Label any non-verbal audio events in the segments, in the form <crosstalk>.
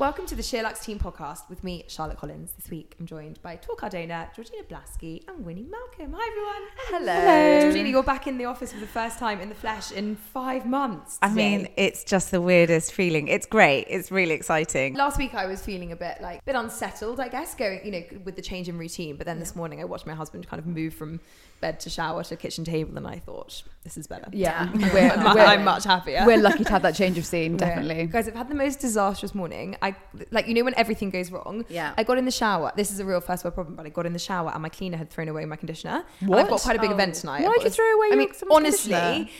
Welcome to the SheerLuxe Team Podcast with me, Charlotte Collins. This week I'm joined by Tor Cardona, Georgina Blaskey, and Winnie Malcolm. Hi everyone. Hello. Georgina, you're back in the office for the first time in the flesh in five months. I mean, it's just the weirdest feeling. It's great. It's really exciting. Last week I was feeling a bit like a bit unsettled, I guess, going you know with the change in routine. But then this morning I watched my husband kind of move from bed to shower to kitchen table, and I thought this is better. Yeah, I'm, <laughs> we're, <laughs> I'm, we're, I'm much happier. we're lucky to have that change of scene, <laughs> definitely. Guys, I've had the most disastrous morning. I like you know when everything goes wrong. Yeah. I got in the shower. This is a real first world problem, but I got in the shower and my cleaner had thrown away my conditioner. And I've got quite a big Oh. event tonight. Why'd you throw away I mean, honestly.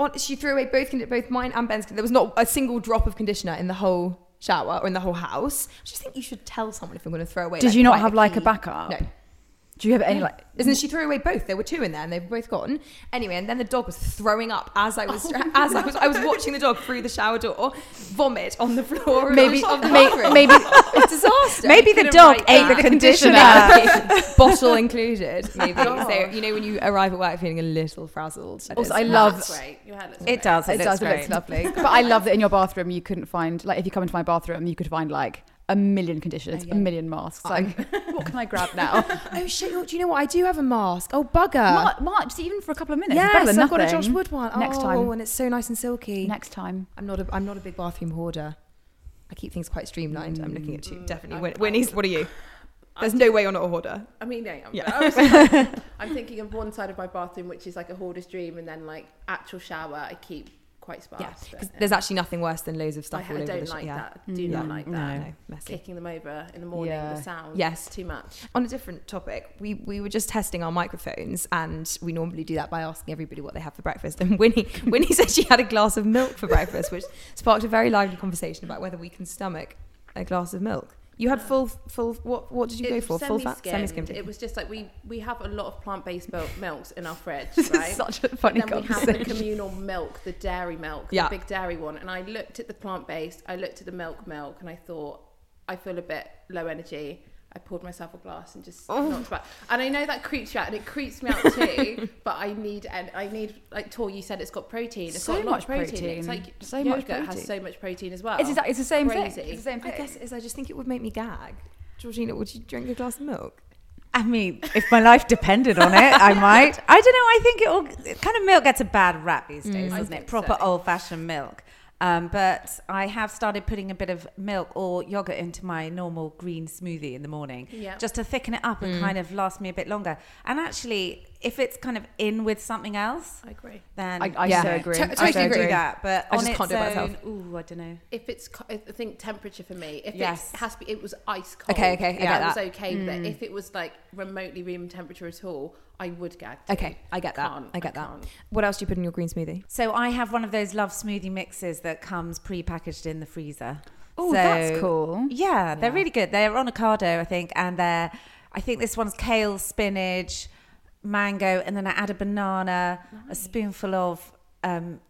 On, she threw away both both mine and Ben's. There was not a single drop of conditioner in the whole shower or in the whole house. I just think you should tell someone if I'm going to throw away. Did like, you not have like a backup? No. Do you have any like? Isn't she threw away both? There were two in there, and they were both gone. Anyway, and then the dog was throwing up as I was <laughs> <laughs> as I was I was watching the dog through the shower door vomit on the floor. Maybe, the- of the may, <laughs> maybe it's disaster. Maybe the dog ate that. the conditioner. bottle included. Maybe so. You know when you arrive at work feeling a little frazzled. it Also, is I love. That's great. Your hair looks It does. It, It looks does. It great. looks lovely. But I love that in your bathroom you couldn't find like if you come into my bathroom you could find like a million conditioners, a million masks. Like, what can I grab <laughs> now? Oh shit! Do you know what? I do have a mask. Oh bugger. March, even for a couple of minutes. yes, I've got a. Josh Wood one. Next oh, time. and it's so nice and silky. Next time. I'm not a I'm not a big bathroom hoarder. I keep things quite streamlined. I'm looking at you. Mm, Definitely. Win- Winnie's. What are you? There's no way you're not a hoarder. I mean, yeah, I'm, Yeah. <laughs> I <laughs> I'm thinking of one side of my bathroom, which is like a hoarder's dream, and then like actual shower, I keep quite sparse. Yeah, because yeah. there's actually nothing worse than loads of stuff I all over don't the sh- like yeah. that. Do mm. not like that. No, messy. Kicking them over in the morning, Yeah. the sound. Yes. too much. On a different topic, we, we were just testing our microphones, and we normally do that by asking everybody what they have for breakfast. And <laughs> Winnie Winnie said she had a glass of milk for breakfast, which sparked a very lively conversation about whether we can stomach a glass of milk. You had full full. What what did you go for? Full fat, semi-skimmed. semi-skimmed. It was just like we we have a lot of plant-based milk, milks in our fridge, <laughs> right? Such a funny then we have the communal milk, the dairy milk, Yeah. the big dairy one. And I looked at the plant-based, I looked at the milk milk, and I thought, I feel a bit low energy. I poured myself a glass and just Oh. knocked back. And I know that creeps you out, and it creeps me out too. <laughs> but I need, and I need, like Tor, you said, it's got protein. It's So got a lot much of protein. protein. It's like So yogurt much protein. It has so much protein as well. It's, exact- it's the same Crazy. thing. It's the same thing. I guess it is. I just think it would make me gag. Georgina, would you drink a glass of milk? I mean, if my life depended on it, I <laughs> might. I don't know. I think it all kind of milk gets a bad rap these mm. days, I doesn't it? Proper so. old fashioned milk. Um, but I have started putting a bit of milk or yogurt into my normal green smoothie in the morning, Yeah. just to thicken it up and kind of last me a bit longer. And actually, if it's kind of in with something else, I agree. then I, I Yeah. so agree. To- I totally so I agree. that. But I on just its can't do it own, myself. ooh, I don't know. If it's, co- I think temperature for me. If Yes. it has to be, it was ice cold. Okay, okay, I get yeah, that. it was okay. But mm. if it was like remotely room temperature at all, I would gag. too. Okay, I get that. Can't, I get that. can't. What else do you put in your green smoothie? So I have one of those love smoothie mixes that comes pre-packaged in the freezer. Oh, So- that's cool. Yeah, they're really good. They're on avocado, I think, and they're. I think this one's kale, spinach, mango, and then I add a banana, a spoonful of um,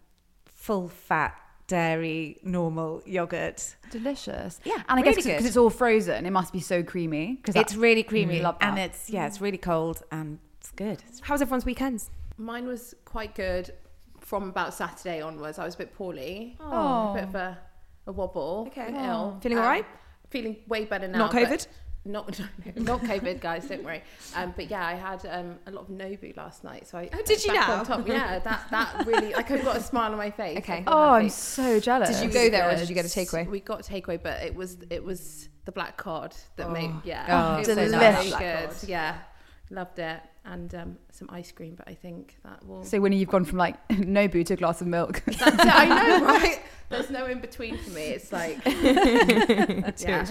full-fat dairy normal yogurt. Delicious. Yeah, and I really guess good. because it's all frozen, it must be so creamy. Because It's really creamy, love and it's yeah, it's really cold and it's good. How was everyone's weekends? Mine was quite good from about Saturday onwards. I was a bit poorly. Oh. A bit of a, a wobble. Okay. a ill. Feeling all right? Feeling way better now. Not but- COVID? <laughs> Not, not COVID, guys. Don't worry. Um, but yeah, I had um, a lot of Nobu last night, so I. Oh, did you now? On top. Yeah, that that really like I've got a smile on my face. Okay. I feel Oh, I'm so jealous. Did you go there or did you get a takeaway? We got takeaway, but it was it was the black cod that made yeah. Oh, it delicious. was really Black good. Yeah. loved it, and um, some ice cream. But I think that will. So Winnie, you've gone from like <laughs> Nobu to a glass of milk. That's it. I know, <laughs> right? There's no in between for me. It's like <laughs> yeah.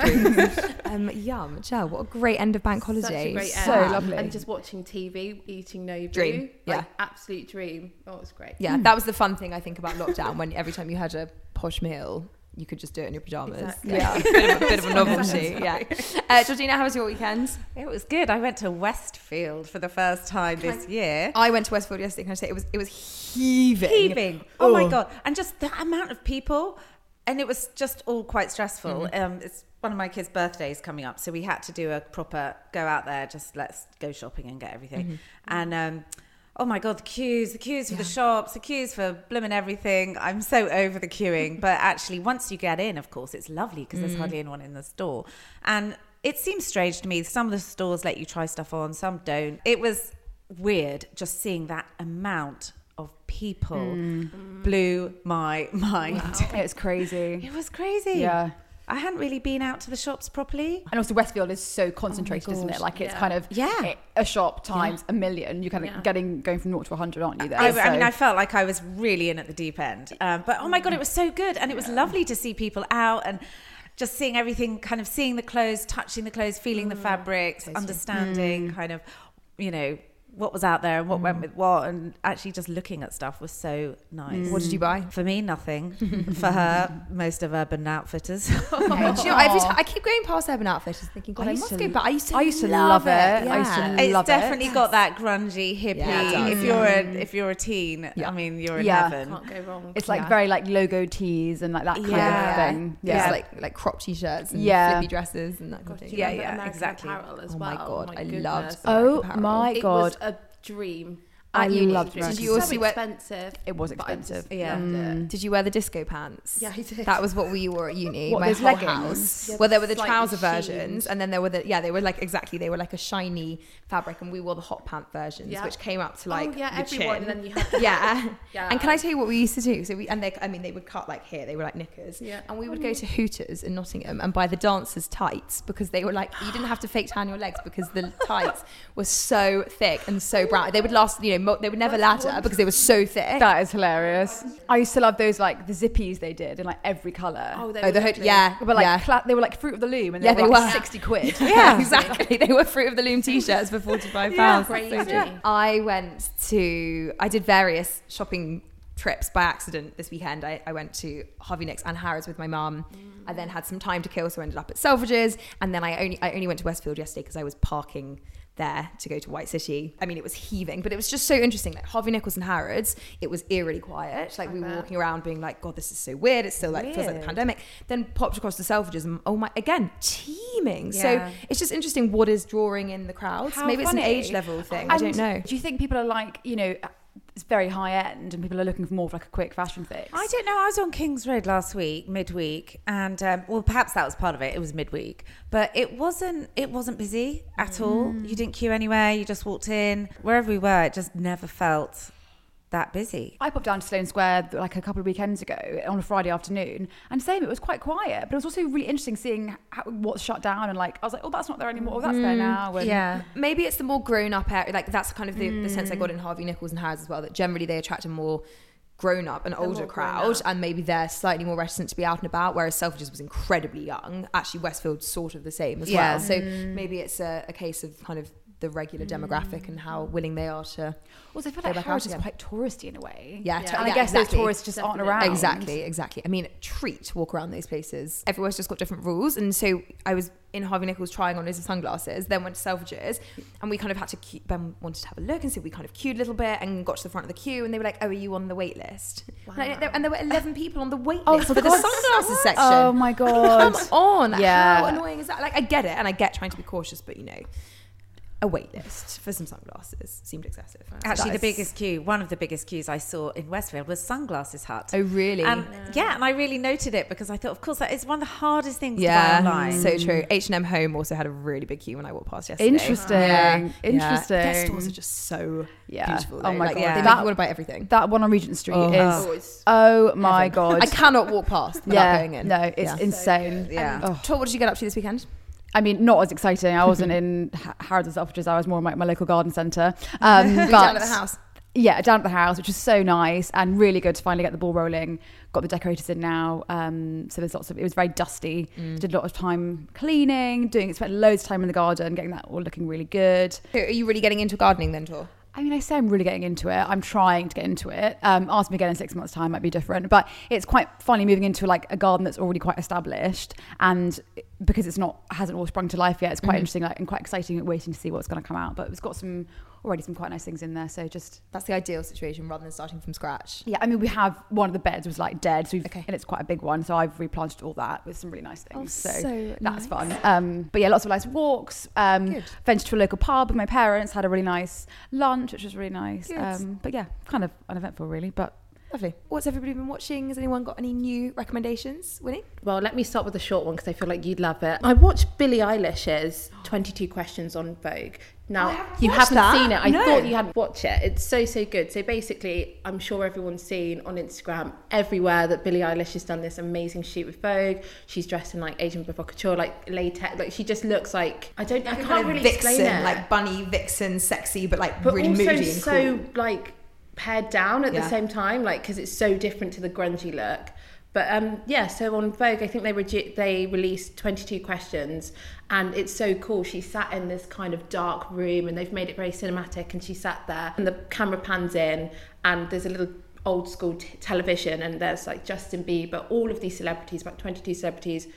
Um, yum, Joe, what a great end of bank holiday. Such a great So end. lovely. And just watching TV, eating Nobu. Dream, yeah. Absolute dream. Oh, it was great. Yeah, that was the fun thing I think about lockdown. When every time you had a posh meal, you could just do it in your pajamas. Exactly. Yeah, <laughs> bit of a, bit of a novelty. Yeah. Uh, Georgina, how was your weekend? It was good. I went to Westfield for the first time this year. I went to Westfield yesterday. Can I say it was it was heaving? heaving. Oh my Oh. god! And just the amount of people, and it was just all quite stressful. Um, it's one of my kids' birthdays coming up, so we had to do a proper go out there. Just let's go shopping and get everything. And um, oh my god, the queues, the queues for the shops, the queues for blooming everything. I'm so over the queuing. but actually, once you get in, of course, it's lovely because there's hardly mm. anyone in the store. And it seems strange to me. Some of the stores let you try stuff on, some don't. It was weird just seeing that amount of people mm. blew my <laughs> mind. it's crazy. It was crazy. Yeah. I hadn't really been out to the shops properly. And also Westfield is so concentrated, isn't it? Like it's yeah. kind of Yeah. it- a shop times a million. You're kind of Yeah. getting going from naught to 100, aren't you? There. I, I mean, I felt like I was really in at the deep end. Um, but oh my God, it was so good. And it was lovely to see people out and just seeing everything, kind of seeing the clothes, touching the clothes, feeling the fabrics, understanding kind of, you know, what was out there and what went mm. with what. And actually just looking at stuff was so nice. What did you buy? For me, nothing. <laughs> For her, most of Urban Outfitters. <laughs> Oh, <laughs> do you know, every time, I keep going past Urban Outfitters thinking, God, I, used must to go l- back. I used to, I used to love it. I used to Yeah. it's love it. definitely got that grungy hippie. Yeah, if you're a if you're a teen, Yeah. I mean, you're in Yeah. heaven. Can't go wrong. It's like Yeah. very like logo tees and like that kind Yeah. of thing. Yeah, Yeah. like like crop t-shirts and Yeah. flippy dresses and that kind of thing. you Yeah, yeah, exactly. Apparel as Oh well. Oh my God, I goodness. loved Oh my It god. Was a dream. I At uni. loved Did you also so wear- expensive. It was but I just expensive. Yeah. loved it. Mm. Did you wear the disco pants? Yeah, I did. That was what we wore at uni. What, my those whole leggings? house. Yeah, well, there were the trouser sheened. versions, and then there were the yeah, they were like exactly they were like a shiny fabric, and we wore the hot pant versions, Yeah. which came up to oh, like oh yeah, the everyone. chin. And then you had <laughs> the yeah. <laughs> Yeah. And can I tell you what we used to do? So we and they, I mean, they would cut like here. They were like knickers. Yeah. And we would go mm. to Hooters in Nottingham and buy the dancers' tights because they were like you didn't have to fake tan your legs because the <laughs> tights were so thick and so brown. They would last, you know, mo- they would never ladder because they were so thick. That is hilarious. I used to love those like the zippies they did in like every colour. Oh, they oh, were the hood, lovely. yeah, but like yeah. cla- they were like fruit of the loom and they Yeah, were they like were. 60 quid. <laughs> Yeah, exactly. They were Fruit of the Loom t-shirts for forty-five pounds. Crazy. I went to. I did various shopping trips by accident this weekend. I, I went to Harvey Nicks and Harrods with my mum. Mm. I then had some time to kill, so I ended up at Selfridges, and then I only I only went to Westfield yesterday because I was parking there to go to White City. I mean, it was heaving, but it was just so interesting. Like Harvey Nichols and Harrods, it was eerily quiet. Like we were walking around being like, God, this is so weird. It's still like feels like the pandemic. Then popped across the Selfridges and oh my, again teeming. So it's just interesting what is drawing in the crowds. How Maybe it's an age level thing. I don't know. Do you think people are like, you know, it's very high end and people are looking for more of like a quick fashion fix? I don't know. I was on King's Road last week, midweek, and um, well, perhaps that was part of it. It was midweek, but it wasn't. It wasn't busy at all. You didn't queue anywhere. You just walked in. Wherever we were, it just never felt that busy. I popped down to Sloane Square like a couple of weekends ago on a Friday afternoon, and same, it was quite quiet, but it was also really interesting seeing how, what's shut down and like I was like, oh, that's not there anymore. Oh, that's there mm, now. And Yeah. Maybe it's the more grown up area. Like that's kind of the, the sense I got in mm. Harvey Nichols and Harrods as well. That generally they attract a more grown up and older more grown crowd, and maybe they're slightly more reticent to be out and about. Whereas Selfridges was incredibly young. Actually, Westfield's sort of the same as Yeah. well. So mm. maybe it's a, a case of kind of the regular demographic and how willing they are to. Also, I feel like back out Harrods is quite touristy in a way. Yeah, Yeah. to- And yeah, I guess exactly. those tourists just aren't around. Exactly, exactly. I mean, treat to walk around those places. Everywhere's just got different rules, and so I was in Harvey Nichols trying on loads of sunglasses. Then went to Selfridges, and we kind of had to. Queue, ben wanted to have a look, and so we kind of queued a little bit and got to the front of the queue, and they were like, "Oh, are you on the wait list?" And, I- there, and there were eleven people on the wait Oh, list for for the God's- sunglasses section. Oh my <laughs> god. Come on, Yeah. how annoying is that? Like, I get it, and I get trying to be cautious, but you know, a wait list for some sunglasses seemed excessive. Actually, That the biggest queue, one of the biggest queues I saw in Westfield was Sunglasses Hut. Oh, really? And yeah, and I really noted it because I thought, of course, that is one of the hardest things Yeah, to buy online. so true. H and M Home also had a really big queue when I walked past yesterday. Interesting. Yeah, Interesting. Yeah. Their stores are just so Yeah. beautiful. Oh my Like, God. they make That- you want to buy everything. That one on Regent Street Oh. is. Oh, Oh my god. I cannot walk past without yeah. going in. No, it's Yeah. insane. Yeah. Oh. Tor, what did you get up to this weekend? I mean, not as exciting. I wasn't <laughs> in Harrods and Selfridges. I was more in like my local garden centre. <laughs> Um, but Down at the house. Yeah, down at the house, which was so nice and really good to finally get the ball rolling. Got the decorators in now, um, so there's lots of. It was very dusty. Did a lot of time cleaning, doing. Spent loads of time in the garden, getting that all looking really good. So are you really getting into gardening then, Tor? I mean, I say I'm really getting into it. I'm trying to get into it. Um, ask me again in six months' time, might be different. But it's quite finally moving into like a garden that's already quite established, and because it's not hasn't all sprung to life yet, it's quite interesting like, and quite exciting. Waiting to see what's going to come out. But it's got some already some quite nice things in there. So just That's the ideal situation rather than starting from scratch. yeah, I mean, we have one of the beds was like dead, so we've, Okay. and it's quite a big one. So I've replanted all that with some really nice things. so so that's fun. Um, but yeah, lots of nice walks. Um, Good. ventured to a local pub with my parents. Had a really nice lunch, which was really nice. Good. Um, but yeah, kind of uneventful, really. But Lovely. What's everybody been watching? Has anyone got any new recommendations? Winnie? Well, let me start with a short one because I feel like you'd love it. I watched Billie Eilish's 22 Questions on Vogue. Now, haven't you haven't that. seen it. I No. thought you hadn't watched it. It's so, so good. So basically, I'm sure everyone's seen on Instagram everywhere that Billie Eilish has done this amazing shoot with Vogue. She's dressed in like Agent Provocateur, like latex. Like she just looks like, I don't, I can't Kind of really vixen, explain it. like bunny, vixen, sexy, but like but really also moody and so cool. like pared down at Yeah. the same time like because it's so different to the grungy look but um yeah so on vogue i think they regi- they released 22 questions and it's so cool. She sat in this kind of dark room and they've made it very cinematic and she sat there and the camera pans in and there's a little old school t- television and there's like justin bieber all of these celebrities about 22 celebrities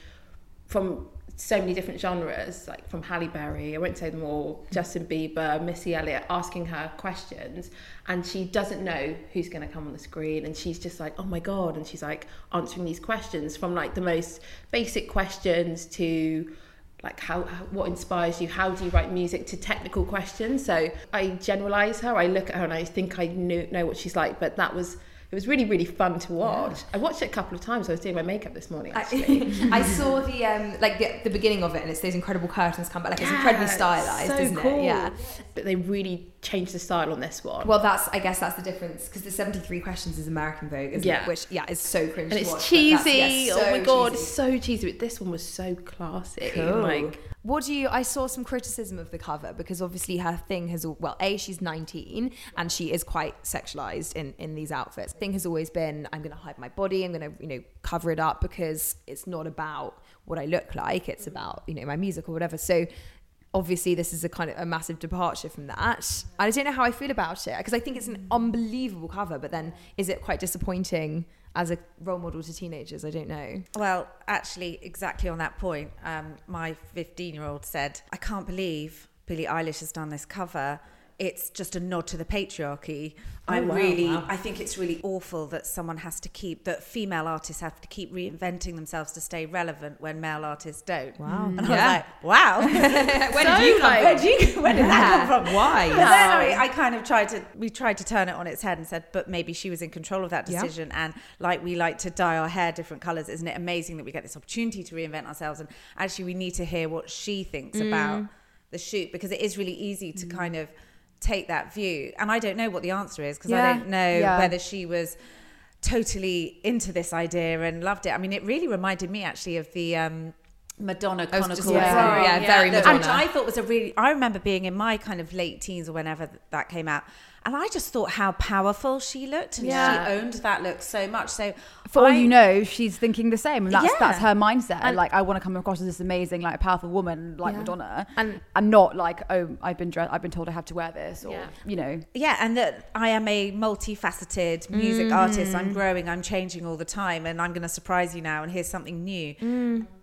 from so many different genres, like from Halle Berry, I won't say them all, Justin Bieber, Missy Elliott, asking her questions, and she doesn't know who's going to come on the screen, and she's just like, oh my god, and she's like answering these questions from like the most basic questions to like how, what inspires you? How do you write music? To technical questions. So i generalize her i look at her and i think i knew, know what she's like but that was it was really really fun to watch. I watched it a couple of times. I was doing my makeup this morning actually. I, <laughs> I saw the um like the, the beginning of it and it's those incredible curtains come back. Like it's incredibly Yeah, stylized so isn't cool. it? Yeah. But they really changed the style on this one. well that's I guess that's the difference because the 73 questions is American Vogue isn't Yeah. it which yeah is so cringe and to it's watch, cheesy. that's- yeah, oh my god, cheesy. it's so cheesy. But this one was so classy. Cool. Like what do you? I saw some criticism of the cover because obviously her thing has al- well, a she's 19 and she is quite sexualized in in these outfits. Thing has always been I'm going to hide my body. I'm going to you know cover it up because it's not about what I look like. It's about you know my music or whatever. So. Obviously, this is a kind of a massive departure from that. I don't know how I feel about it because I think it's an unbelievable cover. But then, is it quite disappointing as a role model to teenagers? I don't know. Well, actually, exactly on that point, um, my 15 year old said, I can't believe Billie Eilish has done this cover. It's just a nod to the patriarchy. I wow, really, wow. I think it's really awful that someone has to keep, that female artists have to keep reinventing themselves to stay relevant when male artists don't. Wow. And I Yeah. was like, wow. <laughs> Where did <laughs> you come Where did you, where did that come from? Why? But then I, I kind of tried to, we tried to turn it on its head and said, but maybe she was in control of that Yeah. decision. And like we like to dye our hair different colors, isn't it amazing that we get this opportunity to reinvent ourselves? And actually, we need to hear what she thinks Mm. about the shoot because it is really easy to kind of take that view. And I don't know what the answer is because Yeah. I don't know Yeah. whether she was totally into this idea and loved it. I mean, it really reminded me actually of the. Um, Madonna I was just Chronicle. gonna say, yeah, very Madonna. Which I thought was a really. I remember being in my kind of late teens or whenever that came out, and I just thought how powerful she looked, and Yeah. she owned that look so much. So for all you know, she's thinking the same. And that's Yeah. that's her mindset. And- like I want to come across as this amazing, like powerful woman like Yeah. Madonna, And- and not like oh I've been dressed, I've been told I have to wear this, or Yeah. you know. Yeah, and that I am a multifaceted music artist. I'm growing, I'm changing all the time, and I'm going to surprise you now. And here's something new.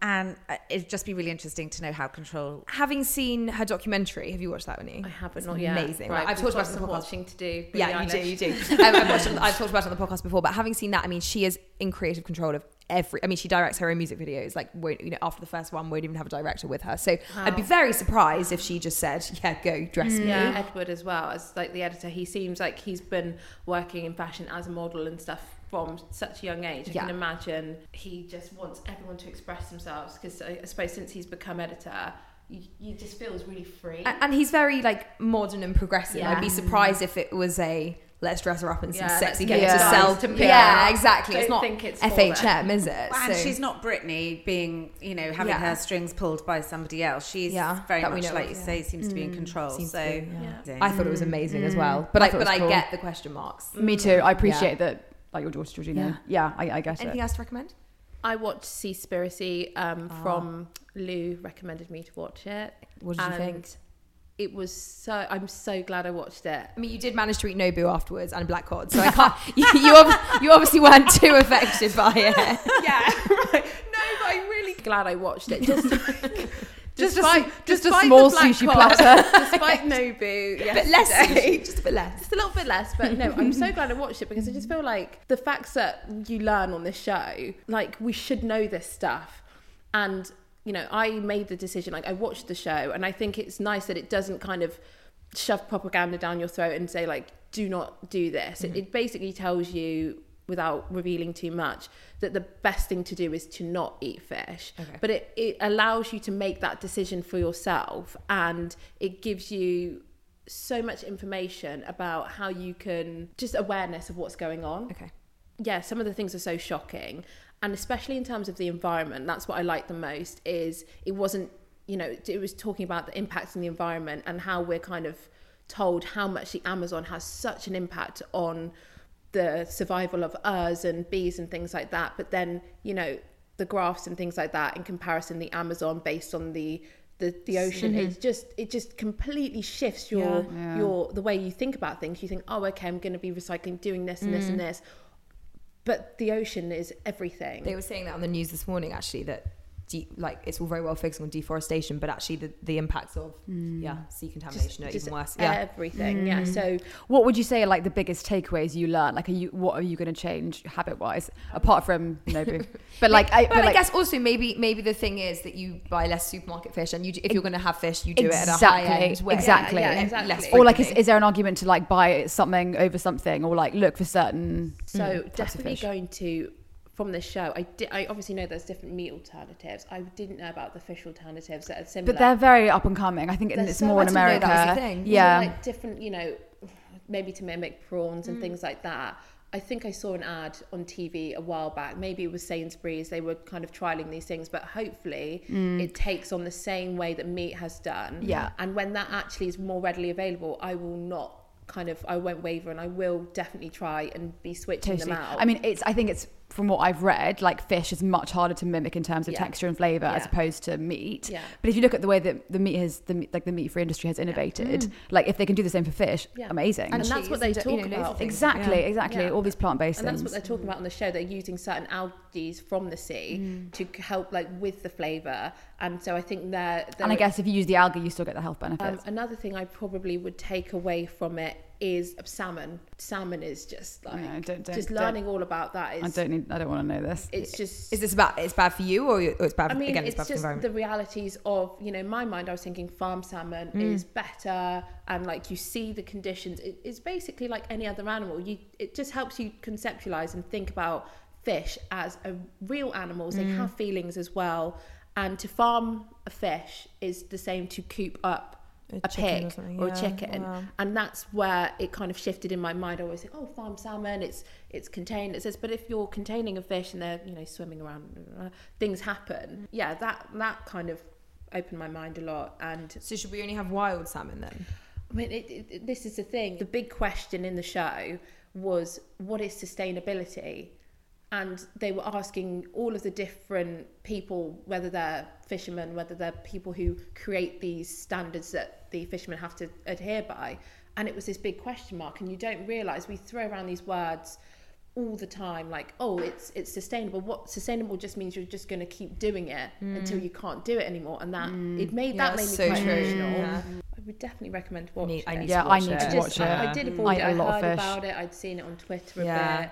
And uh, it'd just be really interesting to know how control. Having seen her documentary, have you watched that, Winnie? I haven't It's not yet. Amazing. Right, Right, I've we've talked about it on the podcast. To do. Billie Yeah, you do, you do. <laughs> um, I've, watched I've talked about it on the podcast before, but having seen that, I mean, she is in creative control of every. I mean, she directs her own music videos. Like, won't, you know, after the first one, won't even have a director with her. So I'd be very surprised if she just said, "Yeah, go dress me." Yeah, Edward as well as like the editor. He seems like he's been working in fashion as a model and stuff from such a young age. I Yeah. can imagine he just wants everyone to express themselves because I, I suppose since he's become editor, you, you just feels really free. A- And he's very like modern and progressive. Yeah. I'd be surprised if it was a let's dress her up in some Yeah, sexy let's clothes get to sell. to pick yeah, exactly. It's Don't not think it's FHM, is it? And So- she's not Britney being, you know, having Yeah. her strings pulled by somebody else. She's Yeah, very much, know like of, you yeah. say, seems to be in mm, control. Seems so be, yeah. Yeah. I thought it was amazing as mm. well, but I I but was I get the question marks. Me too. I appreciate that. Like your daughter Georgina. Yeah. Yeah, I, I get Anything it. else to recommend? I watched Seaspiracy um, from Lou recommended me to watch it. What did you think? It was so. I'm so glad I watched it. I mean, you did manage to eat Nobu afterwards and black cod, so I <laughs> can't. you, you, ob- you obviously weren't too affected by it. <laughs> yeah, <laughs> right. No, but I'm really glad I watched it. Just, Just a despite, s- just a small sushi cod, platter. <laughs> <laughs> despite Nobu, <laughs> But less, yesterday. just a bit less. Just a little bit less, but no, I'm so glad I watched it because I just feel like the facts that you learn on this show, like we should know this stuff. And, you know, I made the decision, like I watched the show and I think it's nice that it doesn't kind of shove propaganda down your throat and say like, do not do this. It, mm-hmm. it basically tells you without revealing too much that the best thing to do is to not eat fish Okay. but it, it allows you to make that decision for yourself and it gives you so much information about how you can just awareness of what's going on Okay. yeah some of the things are so shocking and especially in terms of the environment that's what i like the most is it wasn't you know it was talking about the impacts on the environment and how we're kind of told how much the amazon has such an impact on the survival of us and bees and things like that but then you know the graphs and things like that in comparison the amazon based on the the, the ocean it's just it just completely shifts your Yeah. your the way you think about things. You think oh okay i'm going to be recycling doing this and this and mm. this. But the ocean is everything. They were saying that on the news this morning, actually, that de- like it's all very well focusing on deforestation, but actually the, the impacts of yeah sea contamination are just even worse. Yeah. everything yeah so What would you say are like the biggest takeaways you learn? Like, are you what are you going to change habit wise apart from Nobu? <laughs> But like, I, but, but I like, guess also maybe maybe the thing is that you buy less supermarket fish, and you if you're going to have fish, you do it at a Exactly, high end way. exactly. Yeah, yeah, exactly. less or like, is, is there an argument to like buy something over something, or like look for certain? So Mm, types of definitely fish. going to from this show. I did. I obviously know there's different meat alternatives. I didn't know about the fish alternatives that are similar. But they're very up and coming. I think it's so more in up to date, America. that was the thing. You know, Yeah. like different. You know, maybe to mimic prawns and mm. things like that. I think I saw an ad on TV a while back. Maybe it was Sainsbury's. They were kind of trialing these things, but hopefully mm. it takes on the same way that meat has done. Yeah. And when that actually is more readily available, I will not kind of I won't waver and I will definitely try and be switching Totally. them out. I mean, it's. I think it's from what I've read. Like fish is much harder to mimic in terms of Yeah. texture and flavor as opposed to meat. Yeah. But if you look at the way that the meat has, the like the meat free industry has innovated, like if they can do the same for fish, Yeah. amazing. and that's what they talk you know, about. exactly, Yeah. exactly. Yeah. All these plant based and that's what they're talking about on the show. They're using certain algae from the sea Mm. to help like with the flavour, and so I think they're and I guess if you use the algae, you still get the health um, benefits. another thing I probably would take away from it is salmon. Salmon is just like No, don't- don't- just learning all about that is. I don't need. I don't want to know this. It's just. Is this about it's bad for you or, or it's bad? I For, mean, again, it's, it's, bad for the just the realities of, you know, in my mind, I was thinking farm salmon Mm. is better, and like you see the conditions. It, it's basically like any other animal. You, it just helps you conceptualize and think about fish as a real animals. Mm. They have feelings as well, and to farm a fish is the same to coop up. A A, or pig or, yeah, a chicken, wow. and that's where it kind of shifted in my mind. I always think, oh, farm salmon, it's it's contained. It says, but if you're containing a fish and they're you know swimming around, uh, things happen. Yeah, that that kind of opened my mind a lot. And so should we only have wild salmon then? I mean, it, it, this is the thing. The big question in the show was what is sustainability? And they were asking all of the different people, whether they're fishermen, whether they're people who create these standards that the fishermen have to adhere by. And it was this big question mark. And you don't realize we throw around these words all the time like oh it's it's sustainable what sustainable just means you're just going to keep doing it mm. until you can't do it anymore and that mm. it made Yeah, that made me so quite true. emotional Yeah. I would definitely recommend watching Need- I it. need Yeah, to I need it. to I watch just, it. I, I did I avoid eat it. a I lot of heard fish. about it. I'd seen it on Twitter a Yeah. bit,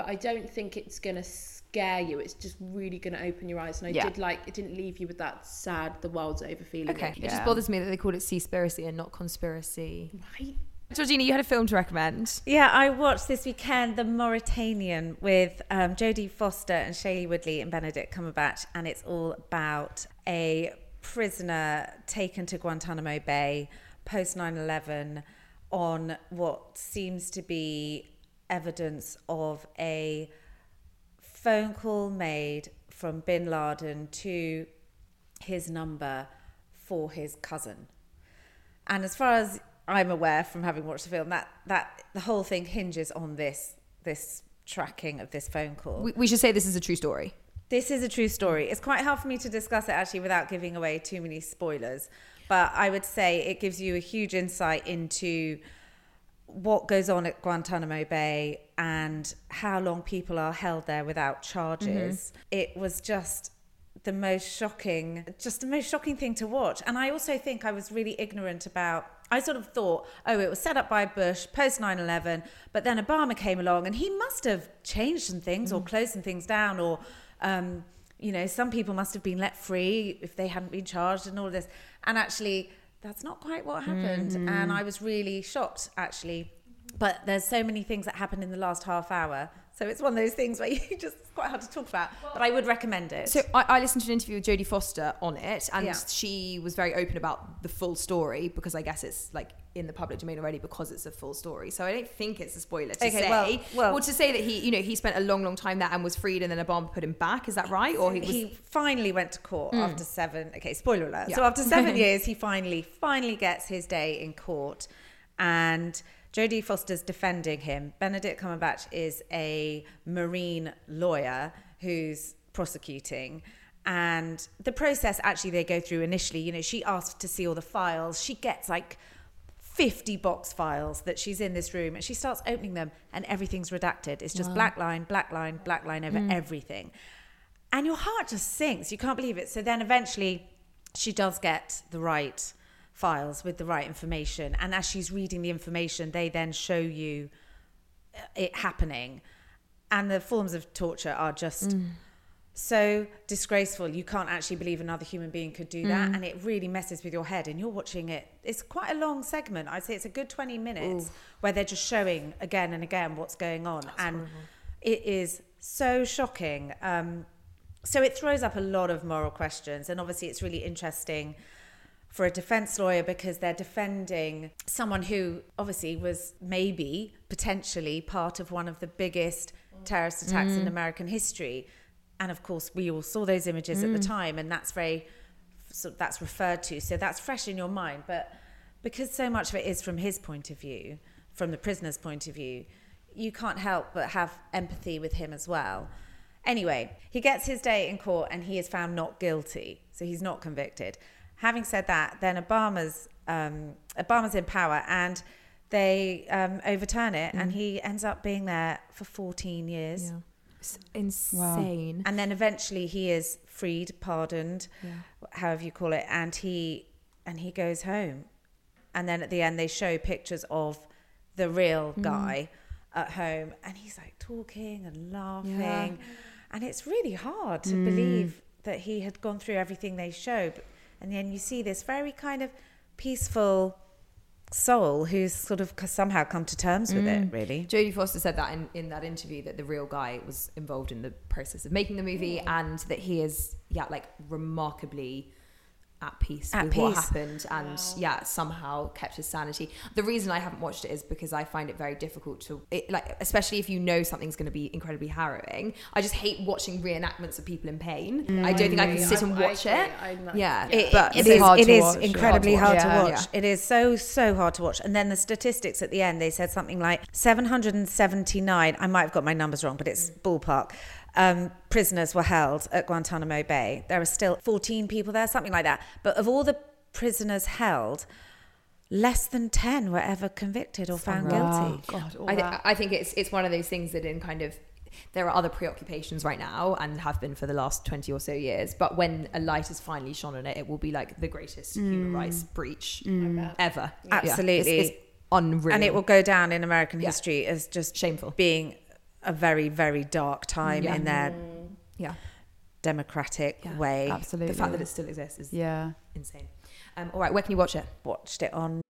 but I don't think it's gonna scare you. It's just really gonna open your eyes. And I Yeah. did like it didn't leave you with that sad, the world's over feeling. Okay, of- it just bothers me that they called it Seaspiracy and not conspiracy. Right. Georgina, you had a film to recommend. Yeah, I watched this weekend The Mauritanian with um, Jodie Foster and Shailene Woodley and Benedict Cumberbatch, and it's all about a prisoner taken to Guantanamo Bay post 9 11 on what seems to be evidence of a phone call made from bin Laden to his number for his cousin. And as far as I'm aware from having watched the film, that, that the whole thing hinges on this this tracking of this phone call. We, we should say this is a true story. This is a true story. It's quite hard for me to discuss it actually without giving away too many spoilers. But I would say it gives you a huge insight into what goes on at Guantanamo Bay and how long people are held there without charges. It was just the most shocking, just the most shocking thing to watch. And I also think I was really ignorant about. I sort of thought, oh, it was set up by Bush post 9 11, but then Obama came along and he must have changed some things or closed some things down, or, um, you know, some people must have been let free if they hadn't been charged and all this. And actually, that's not quite what happened. And mm-hmm. I was really shocked, actually. But there's so many things that happened in the last half hour. So it's one of those things where <laughs> you just it's quite hard to talk about. But I would recommend it. So I, I listened to an interview with Jodie Foster on it, and Yeah. she was very open about the full story because I guess it's like in the public domain already because it's a full story. So I don't think it's a spoiler to Okay, say. well- well- to say that he, you know, he spent a long, long time there and was freed, and then Obama put him back. Is that right? Or he was. he finally went to court mm. after seven. Okay, spoiler alert. So after seven <laughs> years, he finally, finally gets his day in court, and Jodie Foster's defending him. Benedict Cumberbatch is a marine lawyer who's prosecuting. And the process actually they go through initially, you know, she asks to see all the files. She gets like 50 box files that she's in this room and she starts opening them and everything's redacted. It's just black line, black line, black line over everything. And your heart just sinks. You can't believe it. So then eventually she does get the right files with the right information. And as she's reading the information, they then show you uh, it happening. And the forms of torture are just so disgraceful. You can't actually believe another human being could do that. And it really messes with your head. And you're watching it. It's quite a long segment. I'd say it's a good 20 minutes where they're just showing again and again what's going on. and it is so shocking. Um, so it throws up a lot of moral questions. And obviously, it's really interesting for a defense lawyer because they're defending someone who obviously was maybe potentially part of one of the biggest terrorist attacks in American history. And of course, we all saw those images at the time, and that's very so that's referred to. So that's fresh in your mind. But because so much of it is from his point of view, from the prisoner's point of view, you can't help but have empathy with him as well. Anyway, he gets his day in court and he is found not guilty, so he's not convicted. Having said that, then Obama's um, Obama's in power and they um, overturn it, and he ends up being there for 14 years. It's insane. And then eventually he is freed, pardoned, however you call it, and he and he goes home. And then at the end they show pictures of the real mm. guy at home and he's like talking and laughing. And it's really hard to mm. believe that he had gone through everything they show. But- And then you see this very kind of peaceful soul who's sort of somehow come to terms with it, mm. really. Jodie Foster said that in, in that interview that the real guy was involved in the process of making the movie and that he is, yeah, like remarkably at peace At with what happened and yeah somehow kept his sanity the reason i haven't watched it is because i find it very difficult to it, like especially if you know something's going to be incredibly harrowing i just hate watching reenactments of people in pain mm, i don't think i can sit I- and I watch agree. it I'm like- yeah It, but it It's is, hard it to is watch. incredibly Hard hard to to watch. watch. Yeah. It is so, so hard to watch. And then the statistics at the end, they said something like 779, I might have got my numbers wrong, but it's mm. ballpark, um, prisoners were held at Guantanamo Bay. There are still 14 people there, something like that. But of all the prisoners held, less than 10 were ever convicted or found guilty. God, I, th- I think it's it's one of those things that in kind of there are other preoccupations right now and have been for the last 20 or so years but when a light is finally shone on it it will be like the greatest human rights breach ever Yeah. Absolutely. It's, it's unreal And it will go down in American Yeah. history as just Shameful. being a very, very dark time Yeah. in their yeah democratic Yeah, way. Absolutely. the fact that it still exists is yeah. insane um, all right where can you watch it Watched it on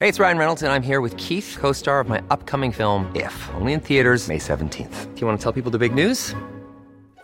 Hey, it's Ryan Reynolds, and I'm here with Keith, co star of my upcoming film, If, only in theaters, May 17th. Do you want to tell people the big news?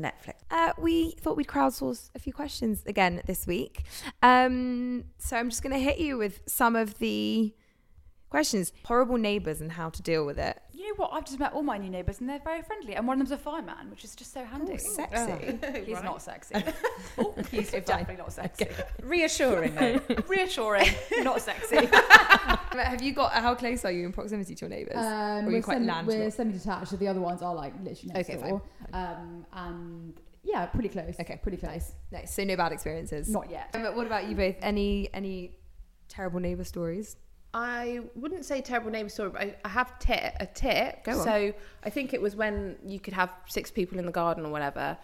Netflix. Uh, we thought we'd crowdsource a few questions again this week. Um, so I'm just going to hit you with some of the questions. Horrible neighbours and how to deal with it. You know what? I've just met all my new neighbours and they're very friendly. And one of them's a fireman, which is just so handy. Oh, <laughs> sexy. <laughs> He's not sexy. <laughs> oh, he's definitely not sexy. Reassuring though. Reassuring, not sexy. Have you got, how close are you in proximity to your neighbours? Um, or are we're, you quite semi, landlocked? we're semi-detached, so the other ones are like literally next Okay, door. Um, and yeah, pretty close. Okay, pretty close. Nice. So no bad experiences? Not yet. Um, what about you both? Any any terrible neighbour stories? I wouldn't say terrible neighbour story, but I, I have tip, a tip. Go on. So I think it was when you could have six people in the garden or whatever,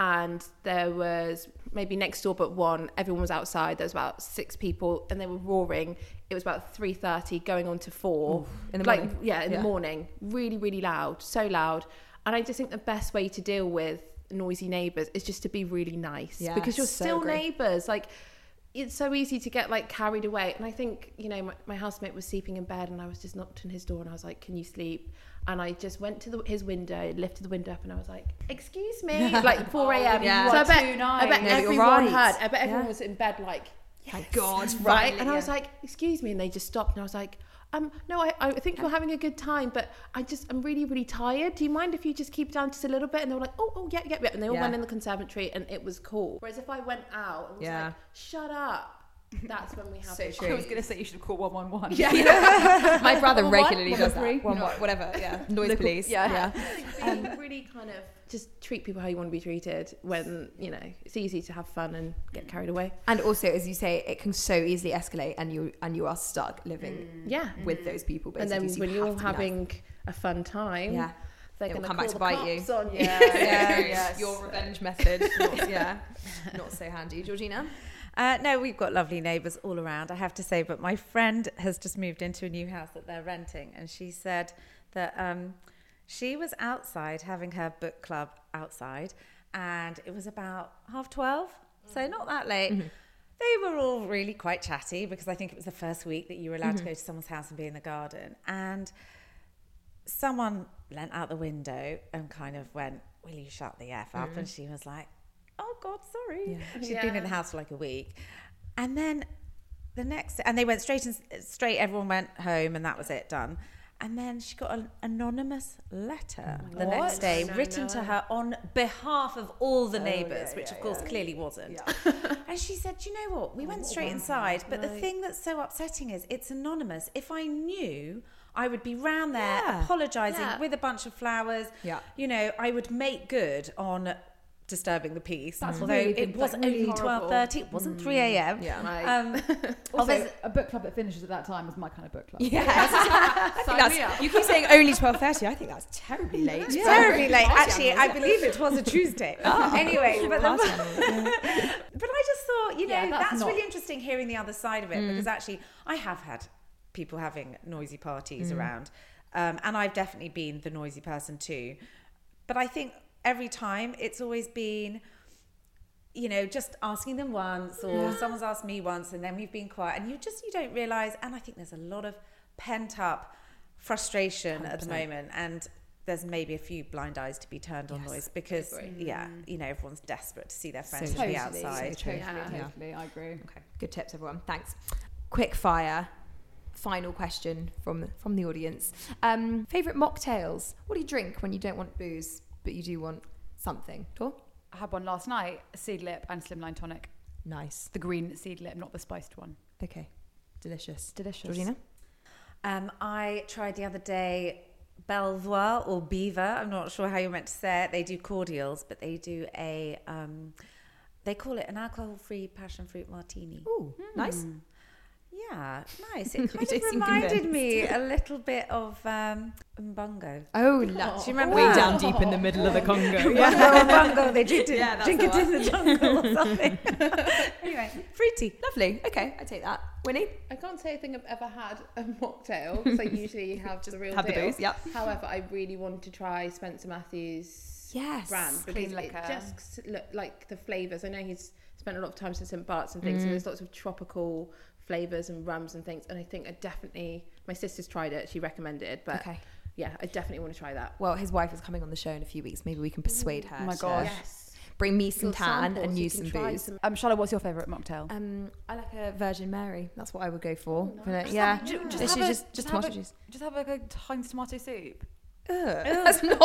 and there was maybe next door but one. Everyone was outside. There was about six people, and they were roaring. It was about three thirty, going on to four. In the like morning? yeah, in Yeah. the morning, really, really loud, so loud. And I just think the best way to deal with noisy neighbours is just to be really nice because you're so still neighbours. Like it's so easy to get like carried away. And I think, you know, my, my housemate was sleeping in bed and I was just knocked on his door and I was like, Can you sleep? And I just went to the, his window, lifted the window up and I was like, Excuse me, <laughs> like 4 a.m. yeah. So I bet, I bet. No, everyone right. heard. I bet everyone Yeah. was in bed like, Thank God. right? finally, And I was yeah. like, excuse me. And they just stopped. And I was like, um, no, I, I think you're having a good time, but I just, I'm really, really tired. Do you mind if you just keep down just a little bit? And they were like, oh, oh, yeah, yeah, yeah. And they all Yeah. went in the conservatory and it was cool. Whereas if I went out and was Yeah. like, shut up, that's when we have So issues. true. I was going to say you should have called 111. <laughs> My brother One, one, regularly one, does three. that. One, No. one, whatever. Yeah. <laughs> Noise Local- police. yeah. <laughs> Um, really kind of just treat people how you want to be treated when, you know, it's easy to have fun and get carried away. And also, as you say, it can so easily escalate, and you and you are stuck living Yeah. with those people. And Basically, then so when you you're have to be nice. having a fun time, Yeah. they're It will going to come back to the bite you. on you. yeah, Yeah, yes. your revenge method. Not, yeah, not so handy, Georgina. Uh, no, we've got lovely neighbours all around, I have to say. But my friend has just moved into a new house that they're renting, and she said that um, she was outside having her book club outside, and it was about half 12, so not that late. They were all really quite chatty because I think it was the first week that you were allowed to go to someone's house and be in the garden. And someone leant out the window and kind of went, Will you shut the F up? And she was like, Oh God, sorry. she She'd been in the house for like a week. And then the next, and they went straight and straight, everyone went home and that was it, done. And then she got an anonymous letter the next day No, written to her on behalf of all the neighbours, which of course clearly wasn't. <laughs> and she said, you know what? We went straight inside, but the thing that's so upsetting is it's anonymous. If I knew, I would be round there Yeah. apologising Yeah. with a bunch of flowers. Yeah. You know, I would make good on disturbing the peace. That's although really it was like, only twelve thirty, it wasn't three a.m. Yeah. Right. Um, <laughs> Also, <laughs> a book club that finishes at that time was my kind of book club. Yeah, <laughs> I think that's, you keep saying only twelve thirty. I think that's terribly late. terribly late. Actually, I believe it was a Tuesday. anyway, but, the, but I just thought, you know, Yeah, that's, that's not- really interesting hearing the other side of it because actually, I have had people having noisy parties around, um, and I've definitely been the noisy person too. But I think every time it's always been. You know, just asking them once, or someone's asked me once, and then we've been quiet, and you just you don't realize. And I think there's a lot of pent up frustration at the moment, and there's maybe a few blind eyes to be turned on noise because yeah, you know, everyone's desperate to see their friends So be totally, outside. so true. Totally, Yeah. totally. I agree. Okay, good tips, everyone. Thanks. Quick fire. Final question from from the audience. Um, favorite mocktails. What do you drink when you don't want booze, but you do want something? Tor? I had one last night, a Seedlip and slimline tonic. Nice. The green Seedlip, not the spiced one. Okay. Delicious. Delicious. Georgina? Um, I tried the other day Belvoir or Beaver. I'm not sure how you're meant to say it. They do cordials, but they do a um, they call it an alcohol-free passion fruit martini. Ooh, nice. Yeah, nice. <laughs> It kind of reminded me a little bit of um, Mbongo. Oh, lush. Do you remember Way that? down deep in the middle of the <laughs> Congo. Mbongo, Mbongo, they drink, it- <laughs> Yeah, drink the it in the jungle or something. anyway, fruity. Lovely. Okay, I take that. Winnie? I can't say I think I've ever had a mocktail because I usually have the real have the deal. booze, yep. However, I really want to try Spencer Matthews' Yes, brand clean because it liquor. just look like the flavors. I know he's spent a lot of time in St Bart's and things, so there's lots of tropical flavors and rums and things. And I think I definitely, my sister's tried it. She recommended it, but Okay. yeah, I definitely want to try that. Well, his wife is coming on the show in a few weeks. Maybe we can persuade her. Oh my to gosh. Yes. Bring me some Your tan samples, and you use some booze. some- Um, Charlotte, what's your favourite mocktail? Um, I like a Virgin Mary. That's what I would go for. Oh, For the- yeah, Ju- just, have just, a- just, just tomato have a- juice. Just have like a Heinz tomato soup. Ugh, That's not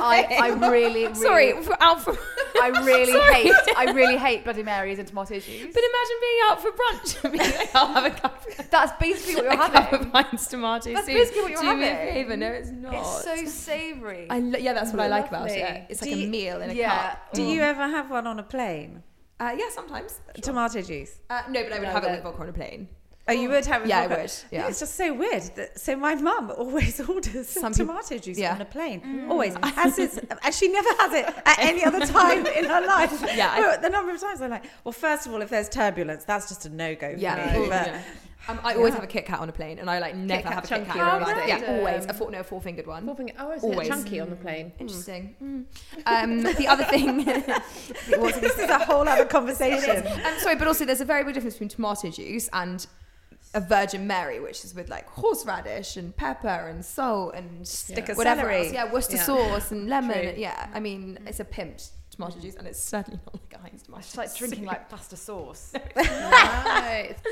I, thing. I really, really, Sorry, for, out for. I <laughs> really Sorry. hate, I really hate Bloody Marys and tomato juice. But imagine being out for brunch and being like, I'll have a cup, <laughs> That's basically what <laughs> you're a cup having. of Heinz tomato juice. That's soup. basically what you're Do me a favour. No, it's not. It's so savoury. I lo- yeah, that's what I like about it. It's Do like a meal in a yeah. cup. Do you ever have one on a plane? Uh, yeah, sometimes. Sure. Tomato juice. Uh, no, but I would No, have it with vodka on a plane. Oh, you would have it Yeah, I would, yeah. It's just so weird. That, so my mum always <laughs> orders Some people- tomato juice yeah. on a plane. Always. <laughs> As, is, as she never has it at any other <laughs> time in her life. Yeah, I- the number of times I'm like, well, first of all, if there's turbulence, that's just a no-go for Yeah, me. oh, But yeah. Um, I always Yeah. have a Kit Kat on a plane, and I like never Kat have a chunky Kit or Kat. on a plane. Yeah, always a four, no, four fingered one. Four finger, oh, is Always. it chunky on the plane? Interesting. Mm. Um, the other thing, this is a whole other conversation. um, sorry, but also there's a very big difference between tomato juice and a Virgin Mary, which is with like horseradish and pepper and salt and Stick of whatever celery. else. Yeah, Worcester Yeah. sauce and lemon. True. Yeah, I mean it's a pimped tomato juice, and it's certainly not like a Heinz tomato. It's like drinking like <laughs> pasta sauce. right. <laughs>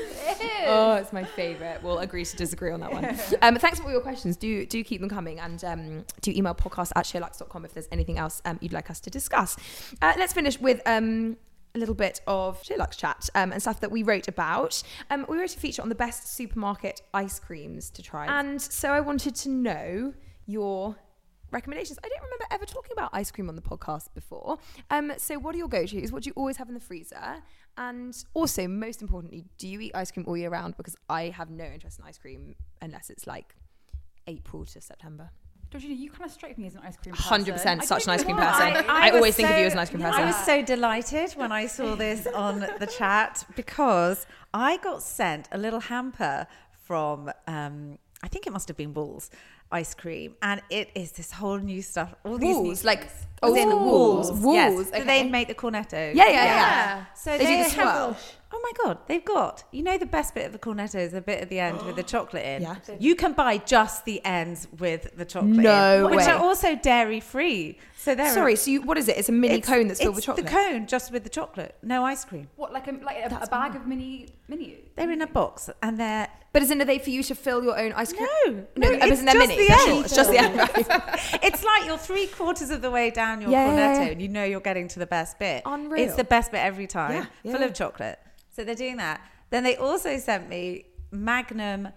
Oh, it's my favourite. We'll agree to disagree on that one. <laughs> Um, thanks for all your questions. Do do keep them coming and um, do email podcast at sheerluxe.com if there's anything else um, you'd like us to discuss. Uh, let's finish with um, a little bit of SheerLuxe chat um, and stuff that we wrote about. Um, we wrote a feature on the best supermarket ice creams to try. And so I wanted to know your recommendations. I don't remember ever talking about ice cream on the podcast before. Um, so what are your go-tos? What do you always have in the freezer? And also, most importantly, do you eat ice cream all year round? Because I have no interest in ice cream unless it's like April to September. Georgina, you kind of strike me as an ice cream person. Hundred percent, such an ice cream person. I, was always think of you as an ice cream person. I was so delighted when I saw this on the chat because I got sent a little hamper from, um, I think it must have been Wall's ice cream, and it is this whole new stuff. All these new Wall's, like oh, Within Wall's, Wall's, yes. So okay. they make the cornetto. Yeah, yeah, yeah. So They do the have- swirl. Oh my god, they've got you know the best bit of the cornetto is the bit at the end with the <gasps> chocolate in. Yeah. You can buy just the ends with the chocolate No in, which way. are also dairy free. So they're Sorry, so you, what is it? It's a mini it's- cone that's filled with it's chocolate. The cone just with the chocolate, no ice cream. What, like a, like a, a bag of mini mini? They're in a box and they're But isn't it they for you to fill your own ice cream? no, no, no, it's isn't just mini? the end. It's just the end. <laughs> It's like you're three quarters of the way down your Yeah, yeah, cornetto yeah. and you know you're getting to the best bit. Unreal. It's the best bit every time, Yeah, yeah. full of chocolate. So they're doing that. Then they also sent me Magnum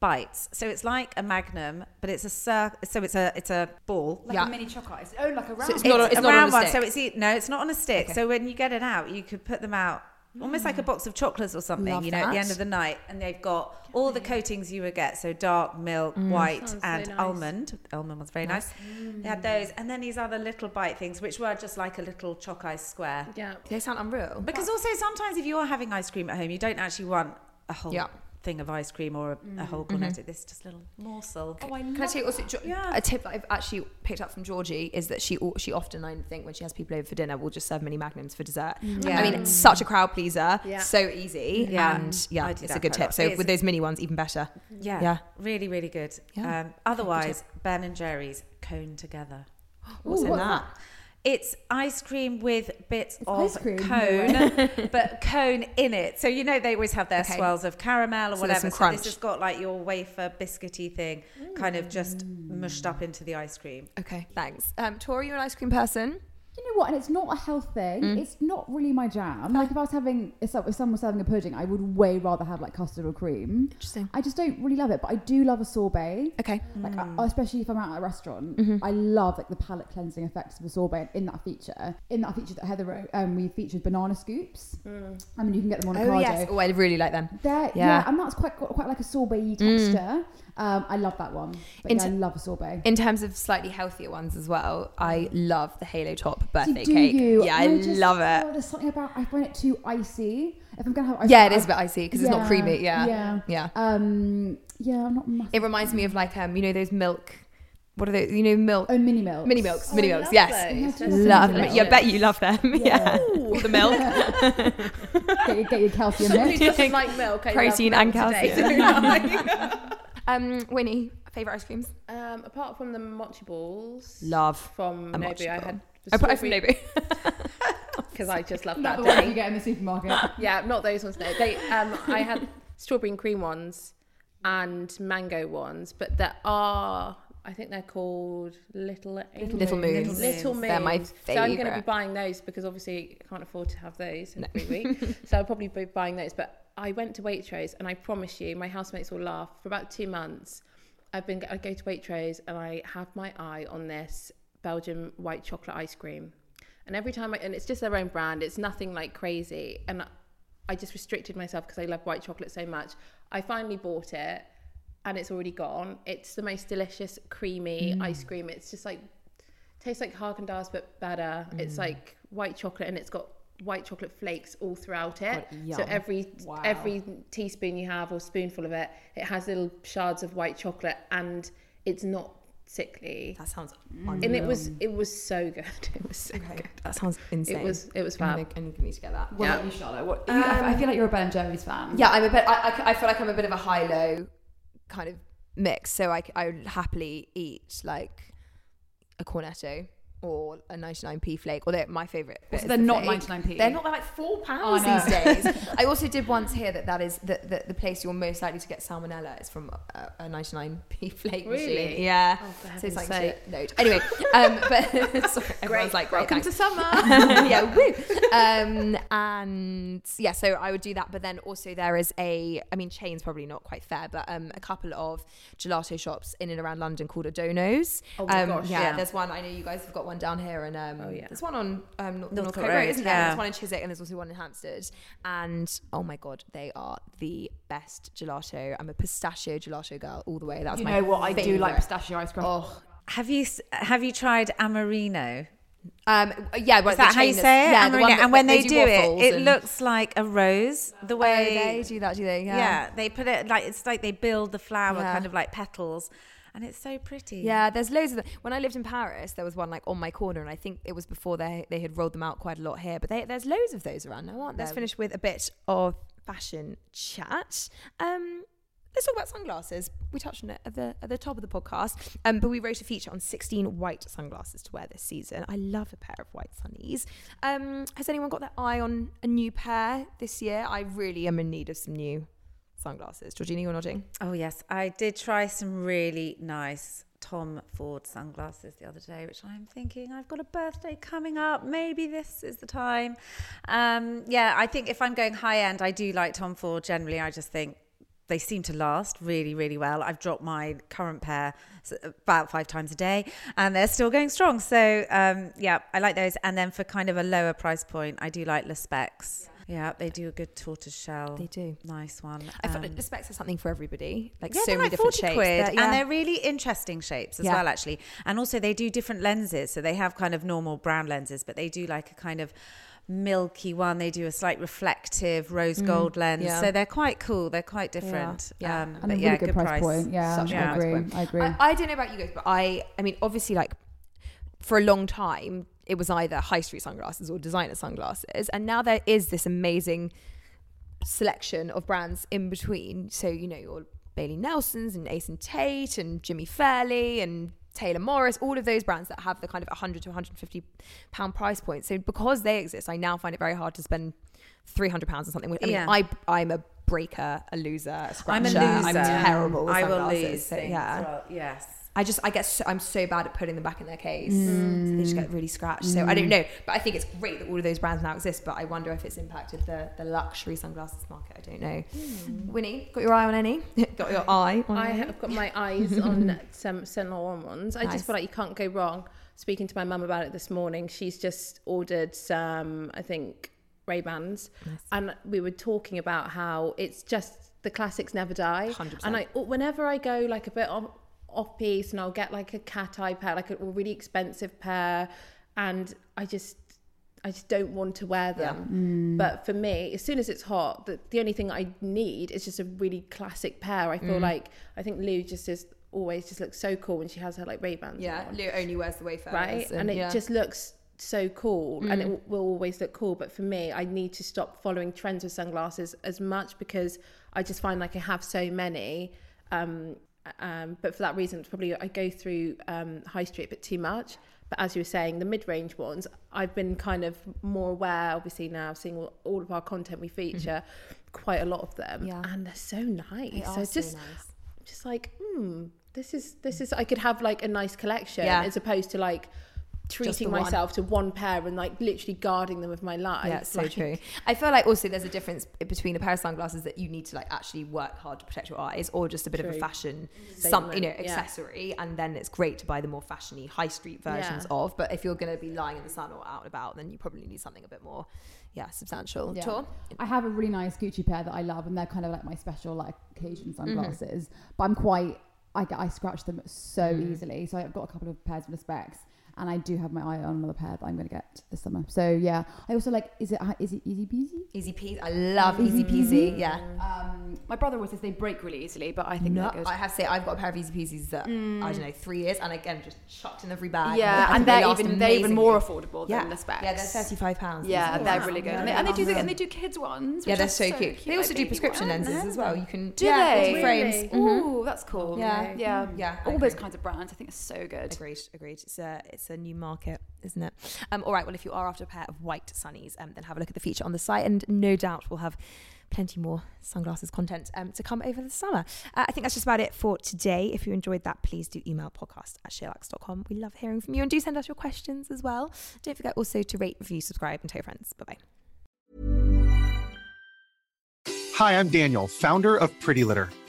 bites. So it's like a Magnum, but it's a cir- so it's a it's a ball. Like Yeah. a mini chocolate. It's, oh, like a round. it's not a- it's, a not on round a one. stick. So it's e- no, it's not on a stick. Okay. So when you get it out, you could put them out almost like a box of chocolates or something. Love you know, at the end of the night, and they've got all the coatings you would get. So dark milk, mm. white, Sounds so and nice. almond. Almond was very nice. They had those, and then these other little bite things, which were just like a little choc ice square. Yeah. They sound unreal. Because also sometimes if you're having ice cream at home, you don't actually want a whole Yeah. Thing of ice cream or a, a mm, whole cornetto. Mm-hmm. This is just a little morsel. Oh, I Can I tell you also Jo- Yeah. a tip that I've actually picked up from Georgie is that she she often I think when she has people over for dinner will just serve mini magnums for dessert. Yeah. I mean, it's such a crowd pleaser, Yeah. so easy, Yeah. and yeah, it's a good tip. lot. So with those mini ones, even better. Yeah, Yeah. really, really good. Yeah. Um, otherwise, Ben and Jerry's cone together. <gasps> What's in that? It's ice cream with bits of cream, cone, <laughs> <laughs> but cone in it. So you know they always have their Okay. swirls of caramel or So whatever. So this has got like your wafer biscuity thing, kind of just mushed up into the ice cream. Okay, thanks. Um, Tori, you're an ice cream person. You you know what? And it's not a health thing. Mm. It's not really my jam. Like if I was having, if some- if someone was serving a pudding, I would way rather have like custard or cream. Interesting. I just don't really love it, but I do love a sorbet. Okay. Like Mm. I- especially if I'm out at a restaurant, Mm-hmm. I love like the palate cleansing effects of a sorbet in that feature. In that feature that Heather wrote, um, we featured banana scoops. I mean, you can get them on Oh Ocado. yes. Oh, I really like them. They're, yeah. Yeah. Mm. and that's quite quite like a sorbet texture. Um, I love that one. But yeah, I t- love a sorbet. In terms of slightly healthier ones as well, I love the Halo Top birthday cake. you? Yeah, I just- love it. Oh, there's something about I find it too icy. If I'm gonna have ice, yeah, it I- is a bit icy because it's not creamy. Yeah. yeah. Yeah. Um, yeah, I'm not. Massive. It reminds me of like um, you know those milk. What are they? You know milk. oh, mini milk. Mini milks, Oh, mini I milks, yes. Love them. Yeah, I bet you love them. <laughs> yeah. All the milk. <laughs> Get your, get your calcium <laughs> Who doesn't like milk? I Protein and today. Um, Winnie, favorite ice creams? um, apart from the mochi balls, Love. from a Nobu, mochi I had I put it from Nobu. <laughs> because <laughs> I just love that. Not that the ones you day. get in the supermarket. <laughs> Yeah, not those ones. No, they. Um, I had strawberry and cream ones and mango ones, but there are. I think they're called Little Angels. Little Moons. Little Moons. They're my favourite. So I'm going to be buying those because obviously I can't afford to have those every week. so I'll probably be buying those. But I went to Waitrose and I promise you, my housemates will laugh. For about two months, I've been I go to Waitrose and I have my eye on this Belgian white chocolate ice cream. And every time I, and it's just their own brand, it's nothing like crazy. And I just restricted myself because I love white chocolate so much. I finally bought it and it's already gone. It's the most delicious, creamy mm. ice cream. It's just like, tastes like Haagen Dazs but better. It's mm. like white chocolate and it's got white chocolate flakes all throughout it. God, so every Wow. every teaspoon you have or spoonful of it, it has little shards of white chocolate and it's not sickly. That sounds. Mm. And it was it was so good. <laughs> It was so good. That sounds insane. It was it was I'm fab. gonna, I'm gonna need to get that. What Yeah. about you, Charlotte? What, you, I I um, feel like you're a Ben and Jerry's fan. Yeah, I'm a bit. I, I, I feel like I'm a bit of a high-low kind of mix. So I, I would happily eat like a cornetto or a 99p flake. Although my favorite. bit is they're the not flake. 99p? They're not. They're like four pounds I these <laughs> days. I also did once hear that that is the, the, the place you're most likely to get salmonella is from a, a 99p <laughs> flake Really? machine. Yeah. Oh, for so it's like heaven's shit load. Anyway, um, <laughs> but sorry, everyone's like, great, Welcome thanks to summer. yeah, woo. Um, and yeah, so I would do that. But then also there is a, I mean, chain's probably not quite fair, but um, a couple of gelato shops in and around London called Oddono's. Oh my um, gosh, yeah, yeah. there's one. I know you guys have got one down here, and um, Oh, yeah. there's one on um, North, Northcote Northcote Road, Road, isn't there? yeah. There's one in Chiswick, and there's also one in Hampstead. And oh my god, they are the best gelato. I'm a pistachio gelato girl all the way. That's You my know what? I do like pistachio ice cream. Oh, Have you have you tried Amorino? um, yeah. well, Is that how you say it? Yeah, the Amorino. one that- and when that they, do, it, it and- looks like a rose. The Oh, way they do that, do they? yeah. they put it like it's like they build the flower Yeah. kind of like petals, and it's so pretty. Yeah, there's loads of them. When I lived in Paris, there was one like on my corner, and I think it was before they they had rolled them out quite a lot here. But they, there's loads of those around now, aren't there? Let's finish with a bit of fashion chat. Um, let's talk about sunglasses. We touched on it at the at the top of the podcast, um, but we wrote a feature on 16 white sunglasses to wear this season. I love a pair of white sunnies. Um, has anyone got their eye on a new pair this year? I really am in need of some new sunglasses. Georgina, you're nodding. Oh yes, I did try some really nice Tom Ford sunglasses the other day, which I'm thinking I've got a birthday coming up. Maybe this is the time. Um, yeah, I think if I'm going high end, I do like Tom Ford. Generally, I just think they seem to last really, really well. I've dropped my current pair about five times a day, and they're still going strong. So um, yeah, I like those. And then for kind of a lower price point, I do like Le Specs. Yeah, they do a good tortoise shell. They do. Nice one. I feel Um, like Le Specs are something for everybody. Like yeah, so they're many like different 40 shapes. quid, They're- yeah. and they're really interesting shapes as Yeah. well, actually. And also, they do different lenses. So they have kind of normal brown lenses, but they do like a kind of milky one. They do a slight reflective rose gold lens. Mm, yeah. So they're quite cool. They're quite different. yeah. Um, and but a yeah, really good, price, point. Yeah, Such a I good price agree. I agree. I, I don't know about you guys, but I, I mean, obviously, like for a long time, it was either high street sunglasses or designer sunglasses, and now there is this amazing selection of brands in between. So you know, your Bailey Nelsons and Ace and Tate and Jimmy Fairly and Taylor Morris, all of those brands that have the kind of 100 to 150 pound price point. So because they exist, I now find it very hard to spend 300 pounds on something. I mean, Yeah. I I'm a breaker, a loser, a I'm a loser. I'm terrible I will lose so, yeah. Well, yes. I just I get so, I'm so bad at putting them back in their case. So Mm. they just get really scratched. So I don't know, but I think it's great that all of those brands now exist. But I wonder if it's impacted the the luxury sunglasses market. I don't know. Winnie, got your eye on any? <laughs> got your eye on I any? have got my <laughs> eyes on some Saint Laurent ones. I Nice. just feel like you can't go wrong. Speaking to my mum about it this morning, she's just ordered some, I think, Ray Bans, and we were talking about how it's just the classics never die. 100%. And I, whenever I go like a bit off, off piece, and I'll get like a cat eye pair, like a really expensive pair, and I just. I just don't want to wear them. Mm. But for me, as soon as it's hot, the, the only thing I need is just a really classic pair. I feel mm. like I think Lou just is always just looks so cool when she has her like Ray Bans. yeah, Lou only wears the Wayfarers, right. And it yeah. just looks so cool, and it mm. w- will always look cool. But for me, I need to stop following trends with sunglasses as much because I just find like I have so many. Um, um, but for that reason, it's probably I go through um, high street a bit too much. But as you were saying, the mid-range ones, I've been kind of more aware. Obviously now, seeing all, all of our content we feature, quite a lot of them, Yeah. and they're so nice. They so are it's so just, nice. just like, hmm, this is this is. I could have like a nice collection Yeah. as opposed to like treating the one. myself to one pair and like literally guarding them with my life. Yeah, so Like, true. I feel like also there's a difference between a pair of sunglasses that you need to like actually work hard to protect your eyes, or just a bit of a True. fashion, some you know, Statement, yeah. accessory, and then it's great to buy the more fashiony high street versions Yeah. of. But if you're going to be lying in the sun or out and about, then you probably need something a bit more, yeah, substantial. Yeah. Tor? I have a really nice Gucci pair that I love, and they're kind of like my special like occasion Mm-hmm. sunglasses. But I'm quite, I get, I scratch them so Mm. easily. So I've got a couple of pairs of Le Specs, and I do have my eye on another pair that I'm going to get this summer. So yeah, I also like, is it is it Izipizi? Easy peasy. I love Izipizi. Yeah. Um, my brother always says they break really easily, but I think No, they're good. I have to say I've got a pair of Izipizis that I don't know three years, and again just chucked in every bag. yeah, I and they they're last even they're even more affordable Yeah, than Le Specs. yeah, they're thirty-five pounds. Yeah, Wow. they're really good, and they, and they do the, and they do kids ones. Yeah, they're are so, cute. They like also do prescription ones. lenses as well. You can Do yeah, they? frames. Really? Mhm. Ooh, that's cool. Yeah. yeah, Yeah, All those kinds of brands, I think, are so good. Agreed, agreed. It's a it's a new market, isn't it? Um, all right. Well, if you are after a pair of white sunnies, um, then have a look at the feature on the site, and no doubt we'll have plenty more sunglasses content um, to come over the summer. Uh, I think that's just about it for today. If you enjoyed that, please do email podcast at sheerluxe.com. We love hearing from you, and do send us your questions as well. Don't forget also to rate, review, subscribe, and tell your friends. Bye bye. Hi, I'm Daniel, founder of Pretty Litter.